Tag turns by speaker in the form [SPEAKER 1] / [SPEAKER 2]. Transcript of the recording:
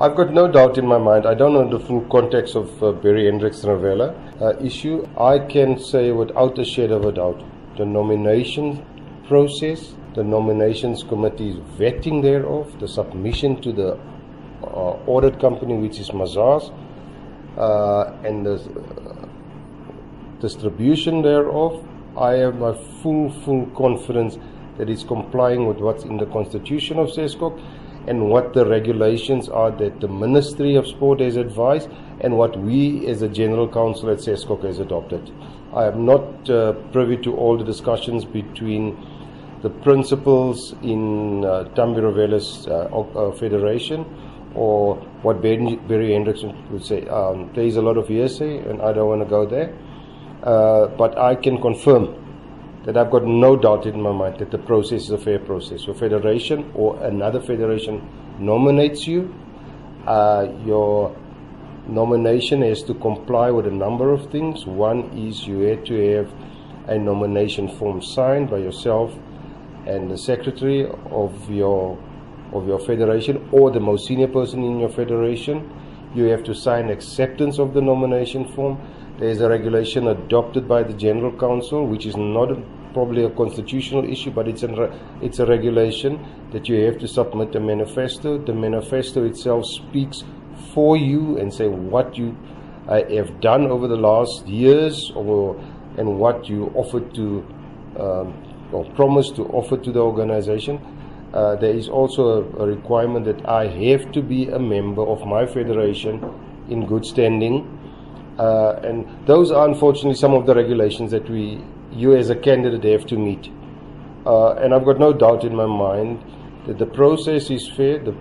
[SPEAKER 1] I've got no doubt in my mind. I don't know the full context of uh, Barry Hendricks Ravele uh, issue. I can say without a shadow of a doubt, the nomination process, the nominations committee's vetting thereof, the submission to the uh, audit company, which is Mazars, uh, and the uh, distribution thereof, I have my full, full confidence that it's complying with what's in the constitution of SASCOC and what the regulations are that the Ministry of Sport has advised and what we as a General Council at SASCOC has adopted. I am not uh, privy to all the discussions between the principals in uh, Ntambi uh, uh, federation or what Barry Hendrickson would say. Um, there is a lot of hearsay and I don't want to go there. Uh, but I can confirm that I've got no doubt in my mind that the process is a fair process. Your federation or another federation nominates you, uh, your nomination has to comply with a number of things. One is you have to have a nomination form signed by yourself and the secretary of your of your federation or the most senior person in your federation. You have to sign acceptance of the nomination form. There is a regulation adopted by the General Council, which is not probably a constitutional issue, but it's a, it's a regulation that you have to submit a manifesto. The manifesto itself speaks for you and say what you uh, have done over the last years or and what you offered to um, or promised to offer to the organization. Uh, there is also a, a requirement that I have to be a member of my federation in good standing. Uh, and those are unfortunately some of the regulations that we you as a candidate have to meet. Uh, and I've got no doubt in my mind that the process is fair, the